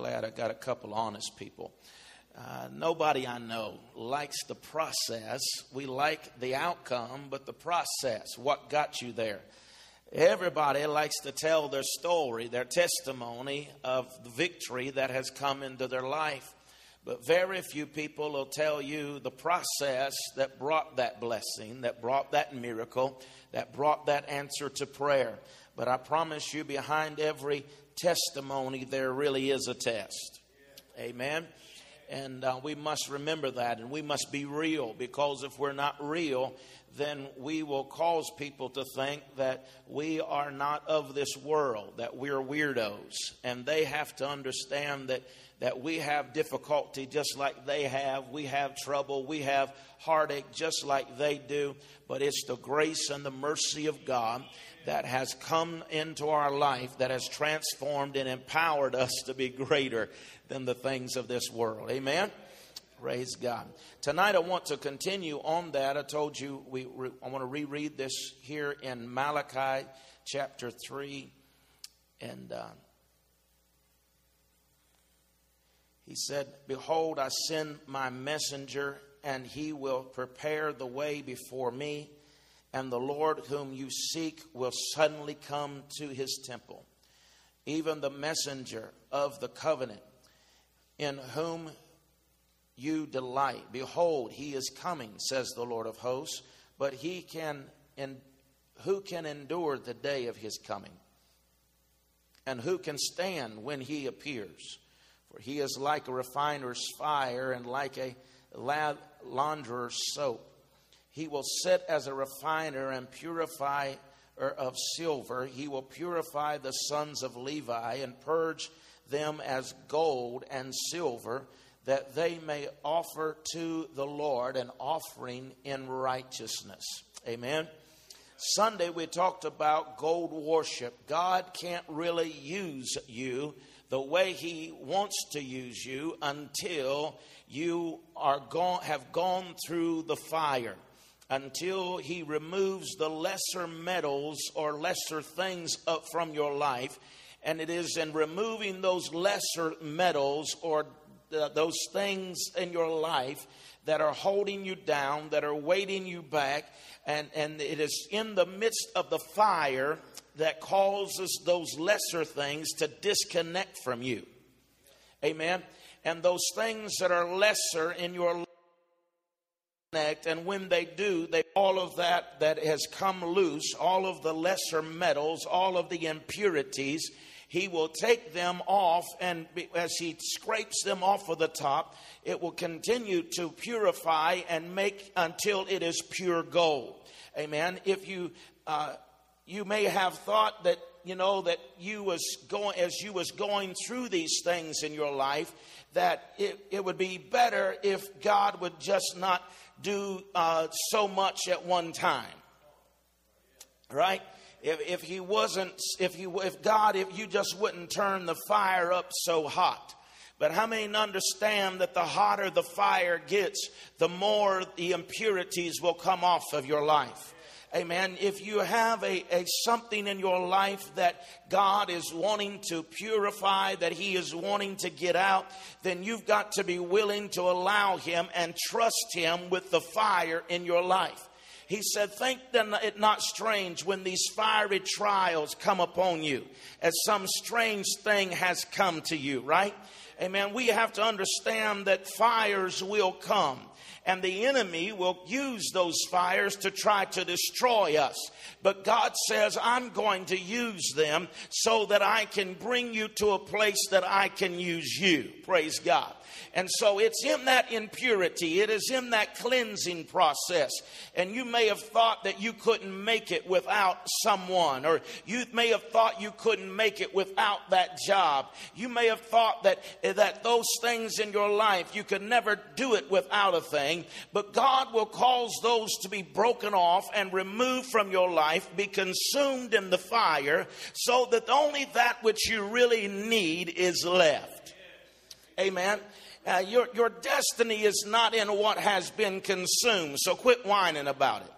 glad I got a couple honest people. Uh, nobody I know likes the process. We like the outcome, but the process, what got you there. Everybody likes to tell their story, their testimony of the victory that has come into their life. But very few people will tell you the process that brought that blessing, that brought that miracle, that brought that answer to prayer. But I promise you, behind every testimony, there really is a test. Amen. And uh, we must remember that, and we must be real because if we're not real, then we will cause people to think that we are not of this world, that we're weirdos. And they have to understand that, that we have difficulty just like they have. We have trouble. We have heartache just like they do. But it's the grace and the mercy of God that has come into our life that has transformed and empowered us to be greater than the things of this world. Amen. Praise God. Tonight I want to continue on that. I told you we I want to reread this here in Malachi chapter 3 and uh, he said, "Behold, I send my messenger and he will prepare the way before me, and the Lord whom you seek will suddenly come to his temple, even the messenger of the covenant in whom you delight. Behold, he is coming, says the Lord of hosts, but he can and who can endure the day of his coming? And who can stand when he appears? For he is like a refiner's fire and like a launderer's soap. He will sit as a refiner and purify er, of silver. He will purify the sons of Levi and purge them as gold and silver that they may offer to the Lord an offering in righteousness. Amen. Sunday we talked about gold worship. God can't really use you the way he wants to use you until you are gone, have gone through the fire until he removes the lesser metals or lesser things up from your life and it is in removing those lesser metals or uh, those things in your life that are holding you down, that are weighting you back, and, and it is in the midst of the fire that causes those lesser things to disconnect from you. Amen. And those things that are lesser in your life and when they do they all of that that has come loose all of the lesser metals all of the impurities he will take them off, and as he scrapes them off of the top, it will continue to purify and make until it is pure gold. Amen. If you uh, you may have thought that you know that you was going as you was going through these things in your life that it, it would be better if God would just not do uh, so much at one time. Right? if, if he wasn't, if he, if God, if you just wouldn't turn the fire up so hot. But how many understand that the hotter the fire gets, the more the impurities will come off of your life? Amen. If you have a, a something in your life that God is wanting to purify, that He is wanting to get out, then you've got to be willing to allow Him and trust Him with the fire in your life. He said, Think then it not strange when these fiery trials come upon you, as some strange thing has come to you, right? Amen. We have to understand that fires will come and the enemy will use those fires to try to destroy us. But God says, I'm going to use them so that I can bring you to a place that I can use you. Praise God. And so it's in that impurity, it is in that cleansing process. And you may have thought that you couldn't make it without someone, or you may have thought you couldn't make it without that job. You may have thought that, eh, that those things in your life, you could never do it without a thing. But God will cause those to be broken off and removed from your life, be consumed in the fire, so that only that which you really need is left. Amen. Uh, your, your destiny is not in what has been consumed, so quit whining about it.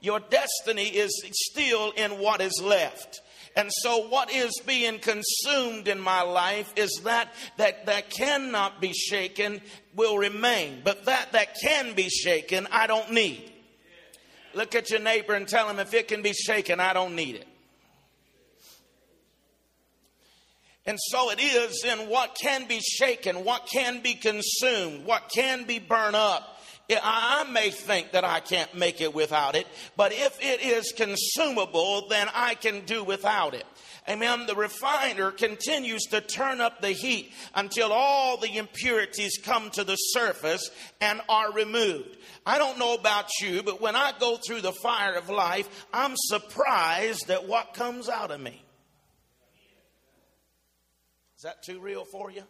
Your destiny is still in what is left. And so what is being consumed in my life is that that that cannot be shaken will remain. But that that can be shaken, I don't need. Look at your neighbor and tell him if it can be shaken, I don't need it. And so it is in what can be shaken, what can be consumed, what can be burned up. I may think that I can't make it without it, but if it is consumable, then I can do without it. Amen. The refiner continues to turn up the heat until all the impurities come to the surface and are removed. I don't know about you, but when I go through the fire of life, I'm surprised at what comes out of me. Is that too real for you?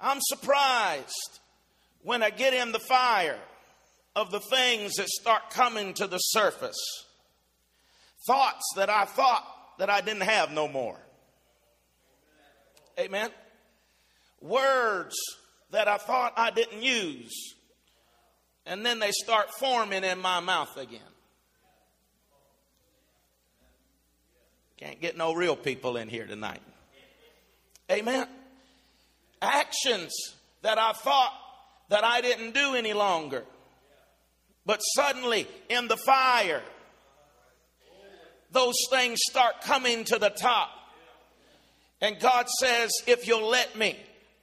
I'm surprised when I get in the fire of the things that start coming to the surface. Thoughts that I thought that I didn't have no more. Amen. Words that I thought I didn't use. And then they start forming in my mouth again. Can't get no real people in here tonight. Amen. Actions that I thought that I didn't do any longer. But suddenly in the fire, those things start coming to the top. And God says, if you'll let me,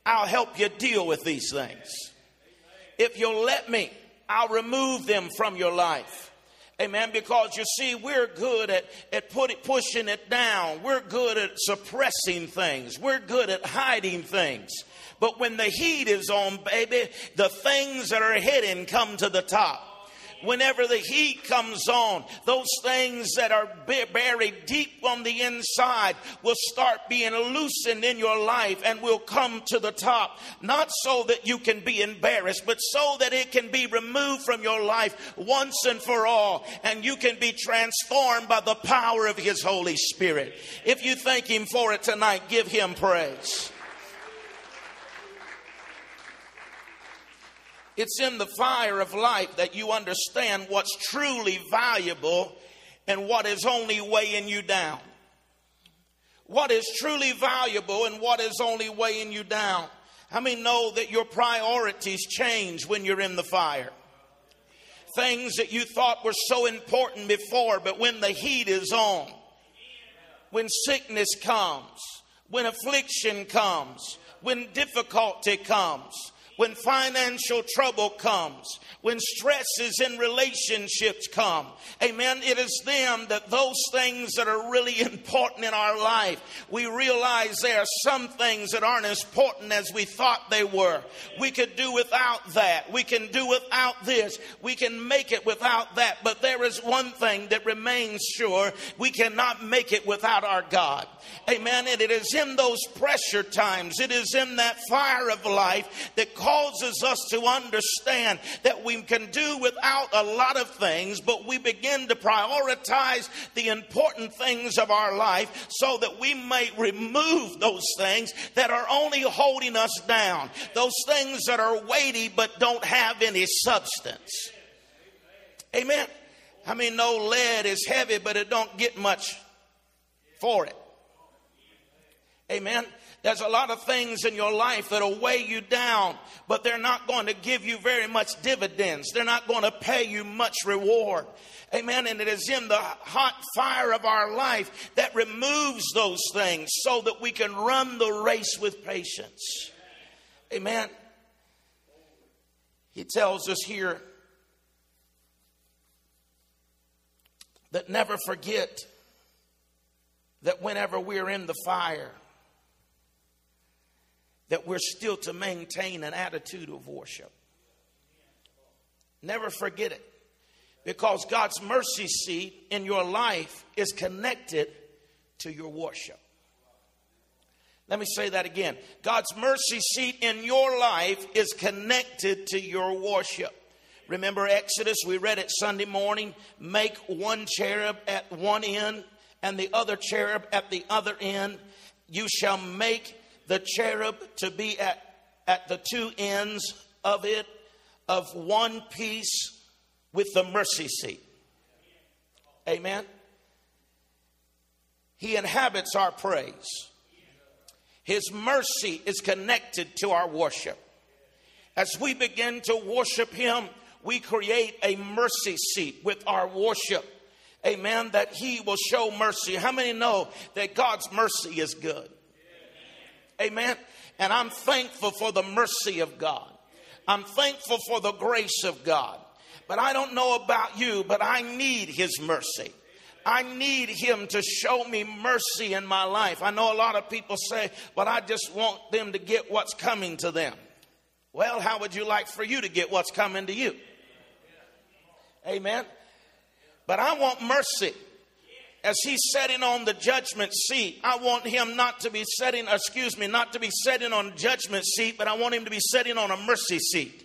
I'll help you deal with these things. If you'll let me, I'll remove them from your life. Amen. Because you see, we're good at, at putting, pushing it down. We're good at suppressing things. We're good at hiding things. But when the heat is on, baby, the things that are hidden come to the top whenever the heat comes on, those things that are buried deep on the inside will start being loosened in your life and will come to the top. Not so that you can be embarrassed, but so that it can be removed from your life once and for all, and you can be transformed by the power of His Holy Spirit. If you thank Him for it tonight, give Him praise. It's in the fire of life that you understand what's truly valuable and what is only weighing you down. What is truly valuable and what is only weighing you down. How many know that your priorities change when you're in the fire? Things that you thought were so important before, but when the heat is on, when sickness comes, when affliction comes, when difficulty comes, when financial trouble comes, when stresses in relationships come. Amen. It is them that those things that are really important in our life, we realize there are some things that aren't as important as we thought they were. We could do without that. We can do without this. We can make it without that. But there is one thing that remains sure. We cannot make it without our God. Amen. And it is in those pressure times, it is in that fire of life that causes us to understand that we can do without a lot of things, but we begin to prioritize the important things of our life so that we may remove those things that are only holding us down, those things that are weighty but don't have any substance. Amen. I mean, no lead is heavy, but it don't get much for it. Amen. There's a lot of things in your life that'll weigh you down, but they're not going to give you very much dividends. They're not going to pay you much reward. Amen. And it is in the hot fire of our life that removes those things so that we can run the race with patience. Amen. He tells us here that never forget that whenever we're in the fire, that we're still to maintain an attitude of worship. Never forget it. Because God's mercy seat in your life is connected to your worship. Let me say that again. God's mercy seat in your life is connected to your worship. Remember Exodus, we read it Sunday morning. Make one cherub at one end and the other cherub at the other end. You shall make the cherub to be at, at the two ends of it of one piece with the mercy seat. Amen. He inhabits our praise. His mercy is connected to our worship. As we begin to worship Him, we create a mercy seat with our worship. Amen. That He will show mercy. How many know that God's mercy is good? Amen. And I'm thankful for the mercy of God. I'm thankful for the grace of God. But I don't know about you, but I need His mercy. I need him to show me mercy in my life. I know a lot of people say, but I just want them to get what's coming to them. Well, how would you like for you to get what's coming to you? Amen. But I want mercy. As he's sitting on the judgment seat, I want him not to be sitting, excuse me, not to be sitting on judgment seat, but I want him to be sitting on a mercy seat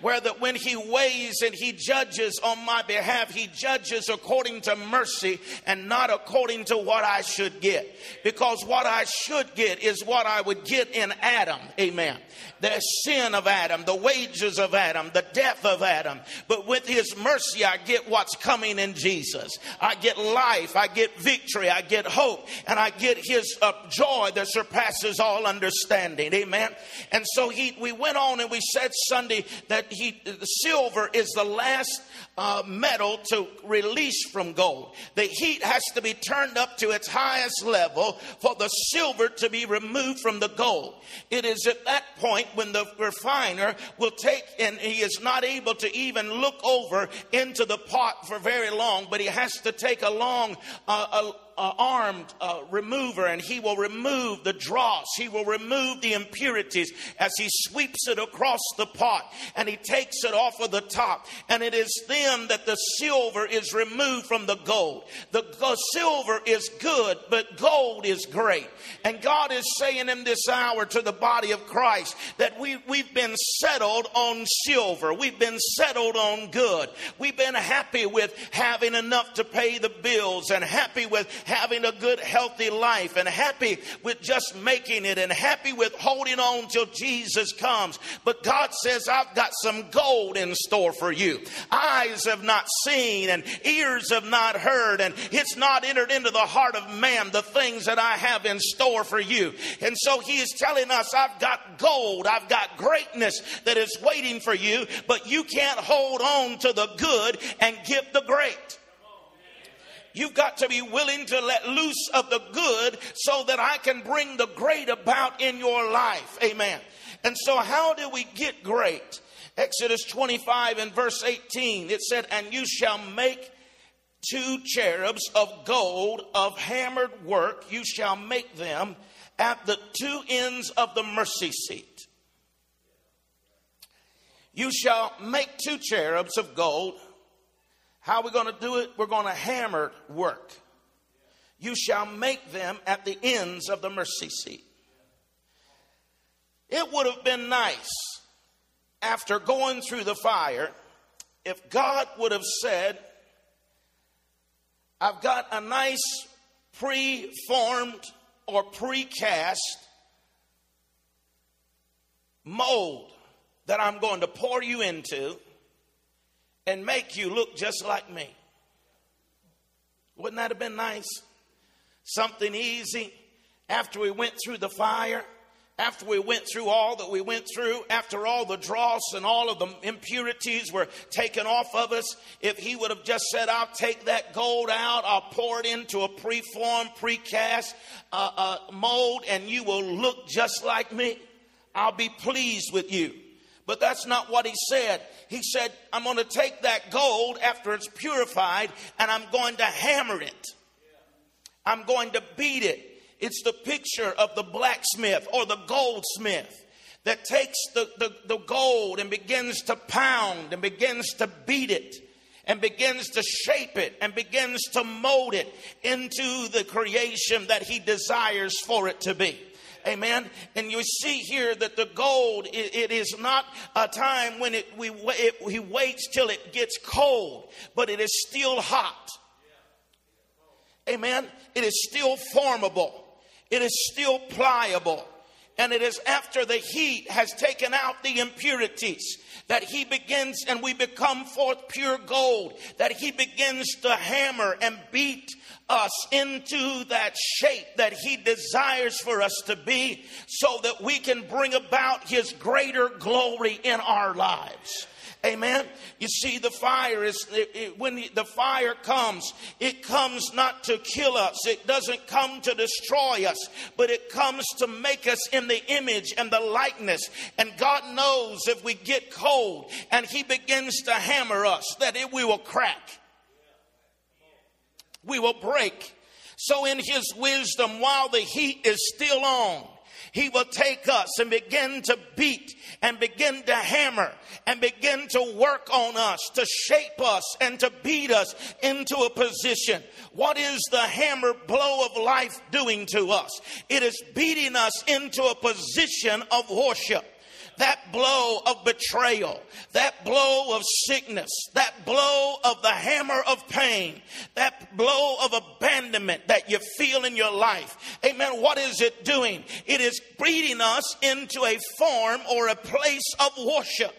where that when he weighs and he judges on my behalf, he judges according to mercy and not according to what I should get. Because what I should get is what I would get in Adam. Amen. The sin of Adam, the wages of Adam, the death of Adam. But with his mercy, I get what's coming in Jesus. I get life, I get victory, I get hope, and I get his uh, joy that surpasses all understanding. Amen. And so he, we went on and we said Sunday that he, the silver is the last uh, metal to release from gold. The heat has to be turned up to its highest level for the silver to be removed from the gold. It is at that point when the refiner will take, and he is not able to even look over into the pot for very long, but he has to take a long, uh, a, uh, armed uh, remover and he will remove the dross. He will remove the impurities as he sweeps it across the pot and he takes it off of the top. And it is then that the silver is removed from the gold. The, silver is good, but gold is great. And God is saying in this hour to the body of Christ that we, we've been settled on silver. We've been settled on good. We've been happy with having enough to pay the bills and happy with having a good, healthy life and happy with just making it and happy with holding on till Jesus comes. But God says, I've got some gold in store for you. Eyes have not seen and ears have not heard and it's not entered into the heart of man the things that I have in store for you. And so he is telling us, I've got gold. I've got greatness that is waiting for you, but you can't hold on to the good and give the great. You've got to be willing to let loose of the good so that I can bring the great about in your life. Amen. And so, how do we get great? Exodus 25 and verse 18, it said, And you shall make two cherubs of gold of hammered work. You shall make them at the two ends of the mercy seat. You shall make two cherubs of gold how are we going to do it? We're going to hammer work. You shall make them at the ends of the mercy seat. It would have been nice after going through the fire if God would have said, I've got a nice pre-formed or precast mold that I'm going to pour you into and make you look just like me. Wouldn't that have been nice? Something easy after we went through the fire, after we went through all that we went through, after all the dross and all of the impurities were taken off of us, if he would have just said, I'll take that gold out, I'll pour it into a preformed, precast uh, uh, mold, and you will look just like me, I'll be pleased with you. But that's not what he said. He said, I'm going to take that gold after it's purified and I'm going to hammer it. I'm going to beat it. It's the picture of the blacksmith or the goldsmith that takes the, the, the gold and begins to pound and begins to beat it and begins to shape it and begins to mold it into the creation that he desires for it to be. Amen. And you see here that the gold, it, it is not a time when it, we, it, he waits till it gets cold, but it is still hot. Amen. It is still formable. It is still pliable. And it is after the heat has taken out the impurities that he begins and we become forth pure gold, that he begins to hammer and beat us into that shape that he desires for us to be so that we can bring about his greater glory in our lives. Amen. You see, the fire is, it, it, when the fire comes, it comes not to kill us. It doesn't come to destroy us, but it comes to make us in the image and the likeness. And God knows if we get cold and He begins to hammer us, that it, we will crack. We will break. So in His wisdom, while the heat is still on, he will take us and begin to beat and begin to hammer and begin to work on us, to shape us and to beat us into a position. What is the hammer blow of life doing to us? It is beating us into a position of worship that blow of betrayal, that blow of sickness, that blow of the hammer of pain, that blow of abandonment that you feel in your life. Amen. What is it doing? It is breeding us into a form or a place of worship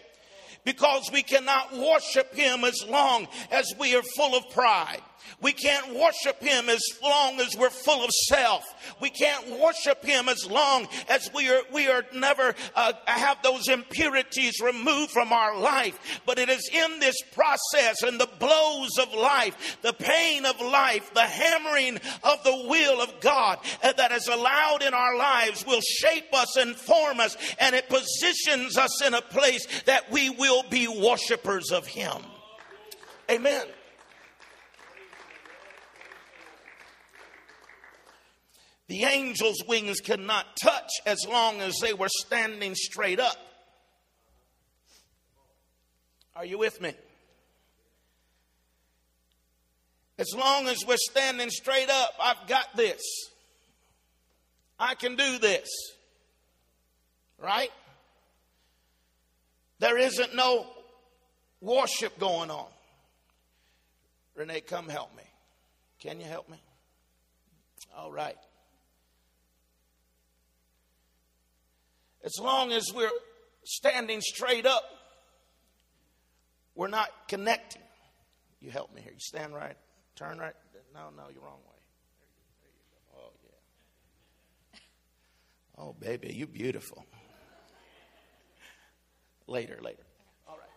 because we cannot worship him as long as we are full of pride. We can't worship Him as long as we're full of self. We can't worship Him as long as we are, we are never uh, have those impurities removed from our life. But it is in this process and the blows of life, the pain of life, the hammering of the will of God uh, that is allowed in our lives will shape us and form us and it positions us in a place that we will be worshipers of Him. Amen. The angel's wings could not touch as long as they were standing straight up. Are you with me? As long as we're standing straight up, I've got this. I can do this. Right? There isn't no worship going on. Renee, come help me. Can you help me? All right. As long as we're standing straight up, we're not connecting. You help me here. You stand right, turn right. No, no, you're wrong way. There you, there you oh, yeah. Oh, baby, you beautiful. later, later. All right.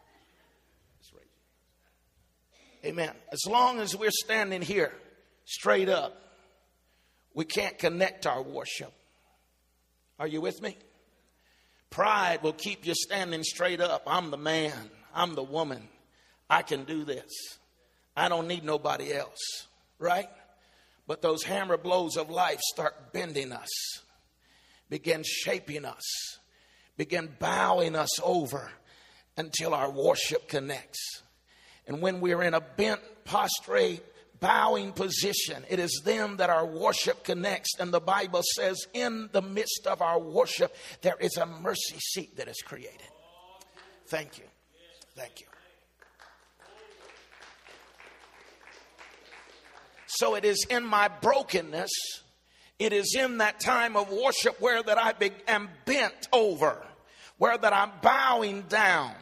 Amen. As long as we're standing here straight up, we can't connect our worship. Are you with me? Pride will keep you standing straight up. I'm the man. I'm the woman. I can do this. I don't need nobody else. Right? But those hammer blows of life start bending us, begin shaping us, begin bowing us over until our worship connects. And when we're in a bent, prostrate, bowing position. It is them that our worship connects. And the Bible says, in the midst of our worship, there is a mercy seat that is created. Thank you. Thank you. So it is in my brokenness, it is in that time of worship where that I be, am bent over, where that I'm bowing down,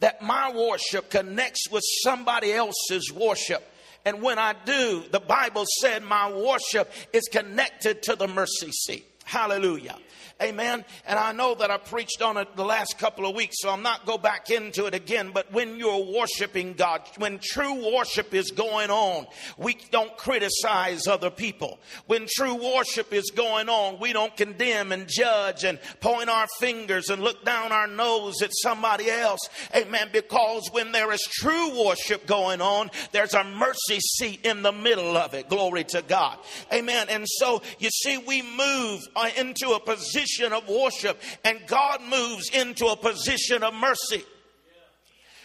that my worship connects with somebody else's worship and when I do, the Bible said my worship is connected to the mercy seat. Hallelujah. Amen. And I know that I preached on it the last couple of weeks, so I'm not go back into it again. But when you're worshiping God, when true worship is going on, we don't criticize other people. When true worship is going on, we don't condemn and judge and point our fingers and look down our nose at somebody else. Amen. Because when there is true worship going on, there's a mercy seat in the middle of it. Glory to God. Amen. And so you see, we move Uh, into a position position of worship and God moves into a position of mercy.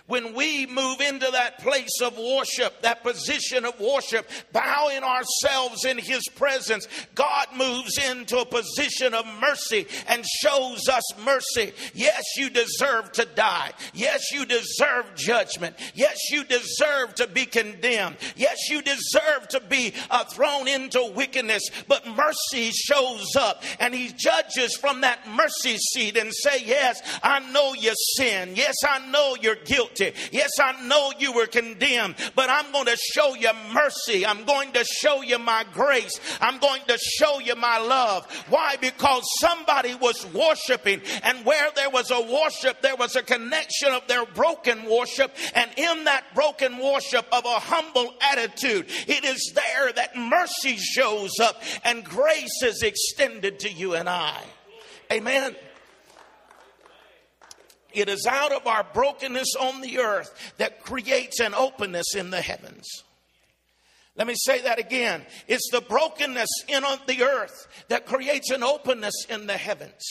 When we move into that place of worship, that position of worship, bowing ourselves in His presence, God moves into a position of mercy and shows us mercy. Yes, you deserve to die. Yes, you deserve judgment. Yes, you deserve to be condemned. Yes, you deserve to be uh, thrown into wickedness. But mercy shows up and He judges from that mercy seat and say, Yes, I know your sin. Yes, I know you're guilty guilty. Yes, I know you were condemned, but I'm going to show you mercy. I'm going to show you my grace. I'm going to show you my love. Why? Because somebody was worshiping, and where there was a worship, there was a connection of their broken worship, and in that broken worship of a humble attitude, it is there that mercy shows up and grace is extended to you and I. Amen. It is out of our brokenness on the earth that creates an openness in the heavens. Let me say that again. It's the brokenness in the earth that creates an openness in the heavens.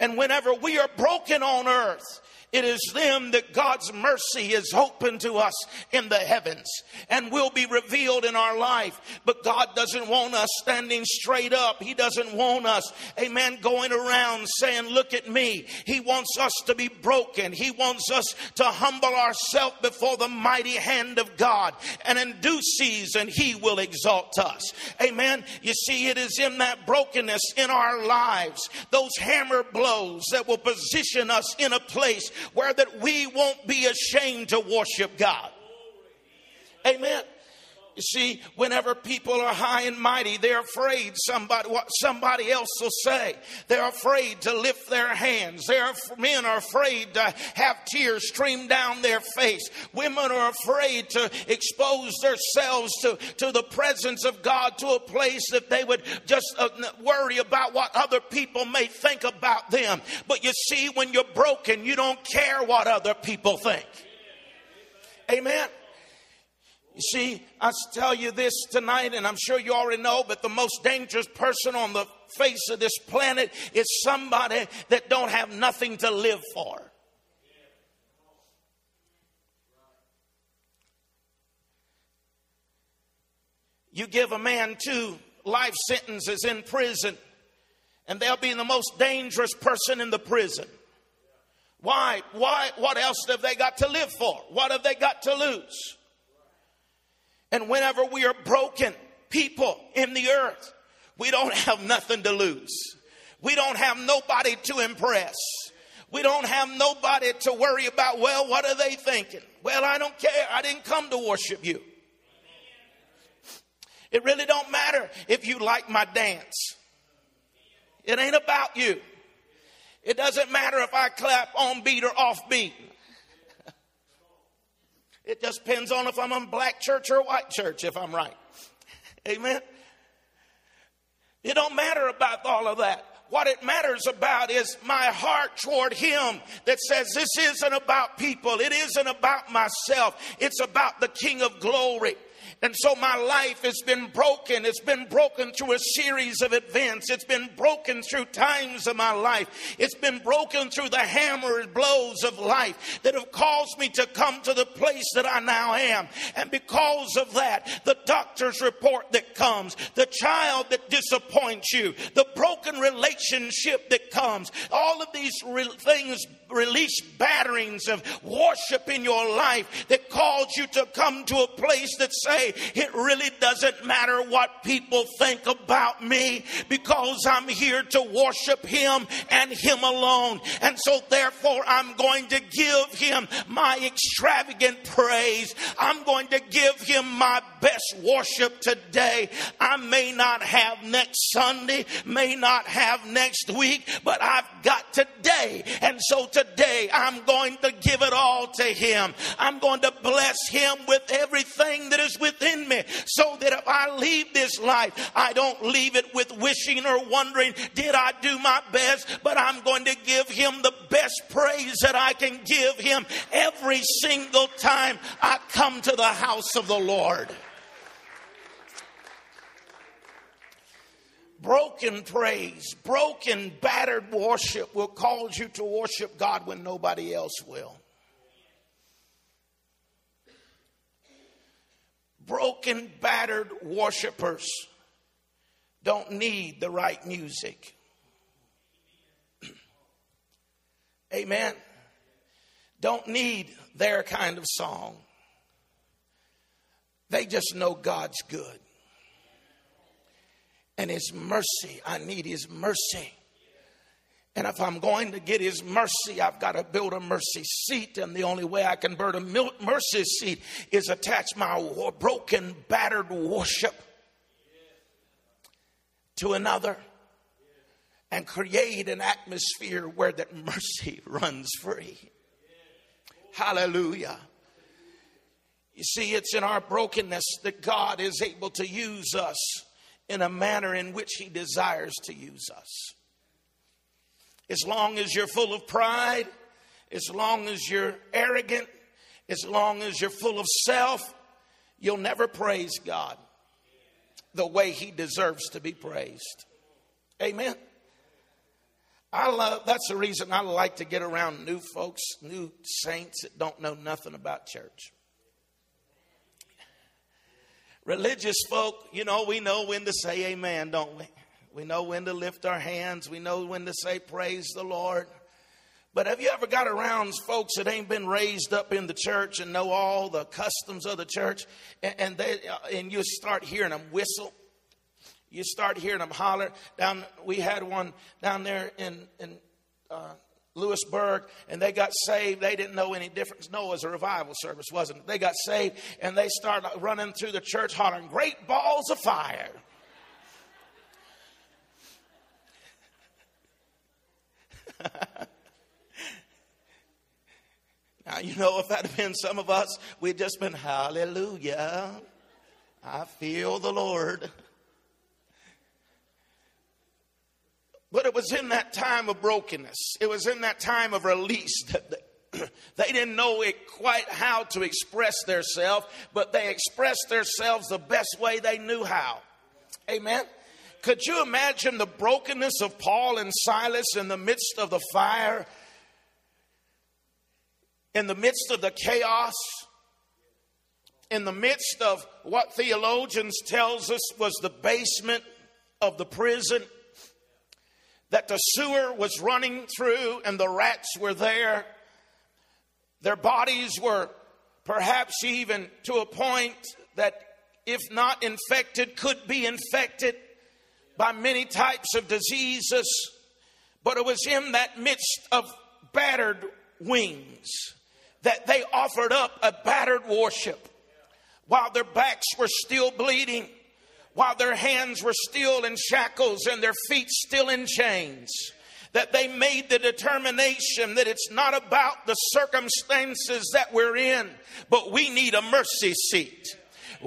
And whenever we are broken on earth, it is them that God's mercy is open to us in the heavens and will be revealed in our life. But God doesn't want us standing straight up. He doesn't want us, amen, going around saying, Look at me. He wants us to be broken. He wants us to humble ourselves before the mighty hand of God. And in due season, He will exalt us. Amen. You see, it is in that brokenness in our lives, those hammer blows that will position us in a place where that we won't be ashamed to worship God. Amen. You see, whenever people are high and mighty, they're afraid somebody what somebody else will say. They're afraid to lift their hands. They're, men are afraid to have tears stream down their face. Women are afraid to expose themselves to, to the presence of God to a place that they would just uh, worry about what other people may think about them. But you see, when you're broken, you don't care what other people think. Amen. You see, I tell you this tonight, and I'm sure you already know, but the most dangerous person on the face of this planet is somebody that don't have nothing to live for. You give a man two life sentences in prison, and they'll be the most dangerous person in the prison. Why? Why? What else have they got to live for? What have they got to lose? And whenever we are broken people in the earth, we don't have nothing to lose. We don't have nobody to impress. We don't have nobody to worry about, well, what are they thinking? Well, I don't care. I didn't come to worship you. It really don't matter if you like my dance. It ain't about you. It doesn't matter if I clap on beat or off beat. It just depends on if I'm a black church or a white church, if I'm right. Amen. It don't matter about all of that. What it matters about is my heart toward Him that says this isn't about people. It isn't about myself. It's about the King of glory. And so my life has been broken. It's been broken through a series of events. It's been broken through times of my life. It's been broken through the hammer blows of life that have caused me to come to the place that I now am. And because of that, the doctor's report that comes, the child that disappoints you, the broken relationship that comes, all of these re- things release batterings of worship in your life that calls you to come to a place that say it really doesn't matter what people think about me because I'm here to worship him and him alone. And so therefore I'm going to give him my extravagant praise. I'm going to give him my best worship today. I may not have next Sunday may not have next week but I've got today. And so today I'm going to give it all to Him. I'm going to bless Him with everything that is within me so that if I leave this life, I don't leave it with wishing or wondering, did I do my best? But I'm going to give Him the best praise that I can give Him every single time I come to the house of the Lord. Broken praise, broken, battered worship will cause you to worship God when nobody else will. Broken, battered worshipers don't need the right music. Amen. Don't need their kind of song. They just know God's good. And His mercy, I need His mercy. And if I'm going to get His mercy, I've got to build a mercy seat. And the only way I can build a mercy seat is attach my broken, battered worship to another and create an atmosphere where that mercy runs free. Hallelujah. You see, it's in our brokenness that God is able to use us in a manner in which He desires to use us. As long as you're full of pride, as long as you're arrogant, as long as you're full of self, you'll never praise God the way He deserves to be praised. Amen. I love that's the reason I like to get around new folks, new saints that don't know nothing about church. Religious folk, you know, we know when to say amen, don't we? We know when to lift our hands. We know when to say praise the Lord. But have you ever got around folks that ain't been raised up in the church and know all the customs of the church, and they and you start hearing them whistle, you start hearing them holler. Down, we had one down there in in uh, Lewisburg, and they got saved. They didn't know any difference. No, it was a revival service, wasn't it? They got saved, and they started running through the church hollering, Great balls of fire. now, you know, if that had been some of us, we'd just been, Hallelujah. I feel the Lord. But it was in that time of brokenness, it was in that time of release that they, didn't know it quite how to express themselves, but they expressed themselves the best way they knew how. Amen. Could you imagine the brokenness of Paul and Silas in the midst of the fire, in the midst of the chaos, in the midst of what theologians tells us was the basement of the prison? That the sewer was running through and the rats were there. Their bodies were perhaps even to a point that, if not infected, could be infected by many types of diseases. But it was in that midst of battered wings that they offered up a battered worship while their backs were still bleeding while their hands were still in shackles and their feet still in chains. That they made the determination that it's not about the circumstances that we're in, but we need a mercy seat.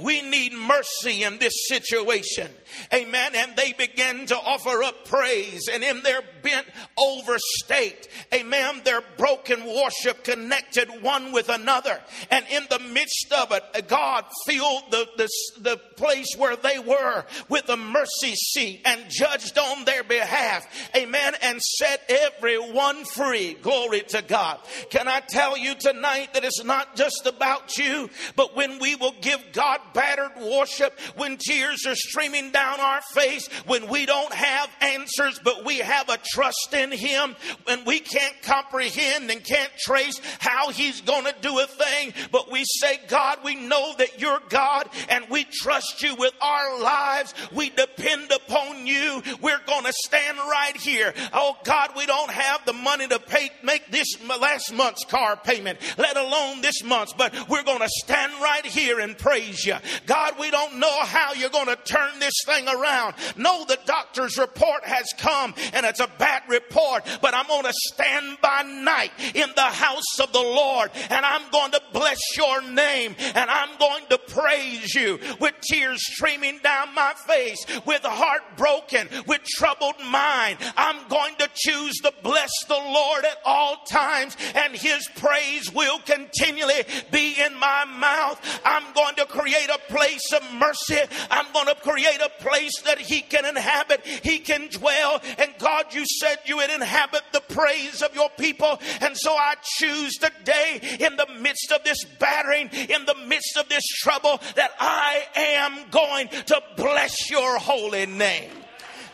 We need mercy in this situation. Amen. And they began to offer up praise. And in their bent over state, amen, their broken worship connected one with another. And in the midst of it, God filled the, the, the place where they were with a mercy seat and judged on their behalf. Amen. And set everyone free. Glory to God. Can I tell you tonight that it's not just about you, but when we will give God battered worship, when tears are streaming down our face when we don't have answers, but we have a trust in Him, when we can't comprehend and can't trace how He's going to do a thing. But we say, God, we know that you're God and we trust you with our lives. We depend upon you. We're going to stand right here. Oh, God, we don't have the money to pay, make this last month's car payment, let alone this month's, but we're going to stand right here and praise you. God, we don't know how you're going to turn this thing around. No, the doctor's report has come and it's a bad report, but I'm going to stand by night in the house of the Lord and I'm going to bless your name and I'm going to praise you with tears streaming down my face, with heart broken, with troubled mind. I'm going to choose to bless the Lord at all times, and his praise will continually be in my mouth. I'm going to create a place of mercy. I'm going to create a place that he can inhabit, he can dwell. And God, you said you would inhabit the praise of your people. And so I choose today, in the midst of this battering, in the midst of this trouble, that I am going to bless your holy name.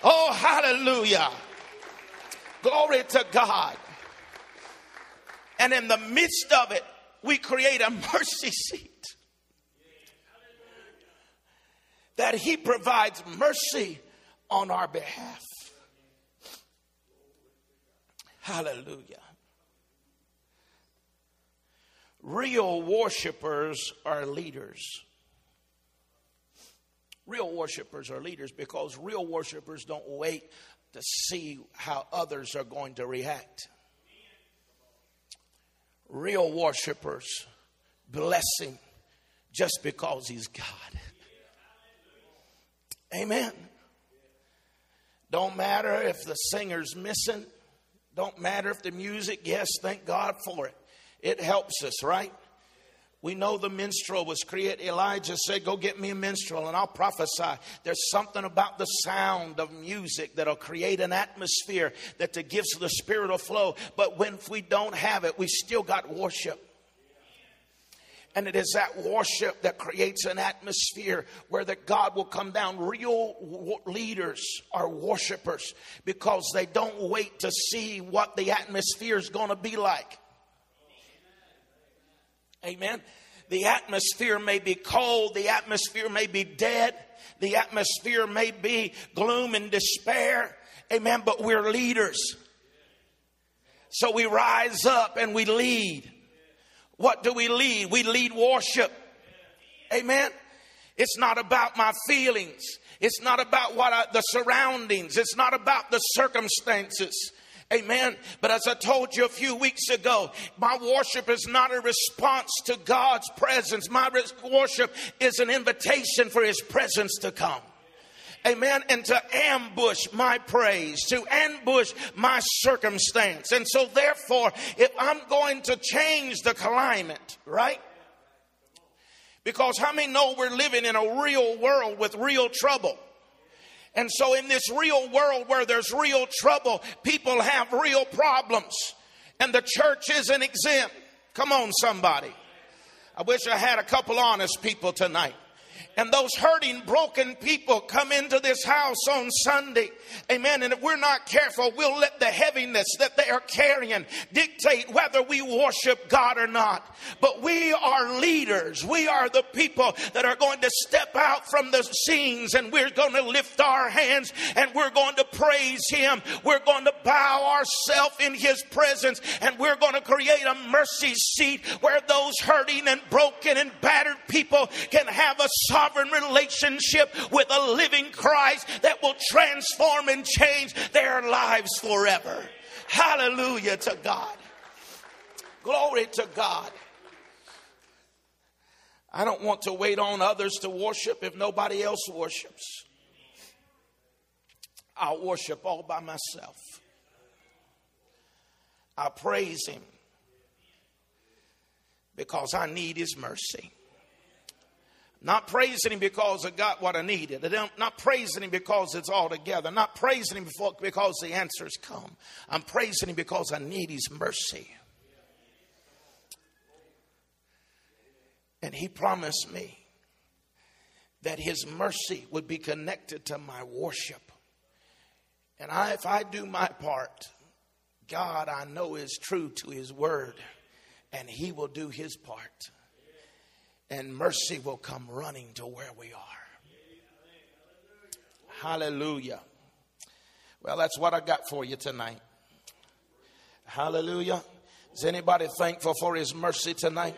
Oh, hallelujah. Glory to God. And in the midst of it, we create a mercy seat. That He provides mercy on our behalf. Hallelujah. Real worshipers are leaders. Real worshipers are leaders because real worshipers don't wait to see how others are going to react. Real worshipers bless him just because he's God. Amen. Don't matter if the singer's missing. Don't matter if the music, yes, thank God for it. It helps us, right? We know the minstrel was created. Elijah said, Go get me a minstrel and I'll prophesy. There's something about the sound of music that'll create an atmosphere that to gives the spirit a flow. But when we don't have it, we still got worship. And it is that worship that creates an atmosphere where that God will come down. Real leaders are worshipers because they don't wait to see what the atmosphere is going to be like. Amen. The atmosphere may be cold, the atmosphere may be dead, the atmosphere may be gloom and despair. Amen. But we're leaders. So we rise up and we lead. What do we lead? We lead worship. Amen. It's not about my feelings. It's not about what I, the surroundings. It's not about the circumstances. Amen. But as I told you a few weeks ago, my worship is not a response to God's presence. My worship is an invitation for His presence to come. Amen. And to ambush my praise, to ambush my circumstance. And so, therefore, if I'm going to change the climate, right? Because how many know we're living in a real world with real trouble? And so, in this real world where there's real trouble, people have real problems. And the church isn't exempt. Come on, somebody. I wish I had a couple honest people tonight and those hurting, broken people come into this house on Sunday. Amen. And if we're not careful, we'll let the heaviness that they are carrying dictate whether we worship God or not. But we are leaders. We are the people that are going to step out from the scenes and we're going to lift our hands and we're going to praise Him. We're going to bow ourselves in His presence and we're going to create a mercy seat where those hurting and broken and battered people can have a soft sovereign relationship with a living Christ that will transform and change their lives forever. Hallelujah to God. Glory to God. I don't want to wait on others to worship if nobody else worships. I'll worship all by myself. I praise Him because I need His mercy. Not praising him because I got what I needed. Not praising him because it's all together. Not praising him because the answers come. I'm praising him because I need his mercy. And he promised me that his mercy would be connected to my worship. And I, if I do my part, God I know is true to his word, and he will do his part and mercy will come running to where we are. Hallelujah. Well, that's what I got for you tonight. Hallelujah. Is anybody thankful for his mercy tonight?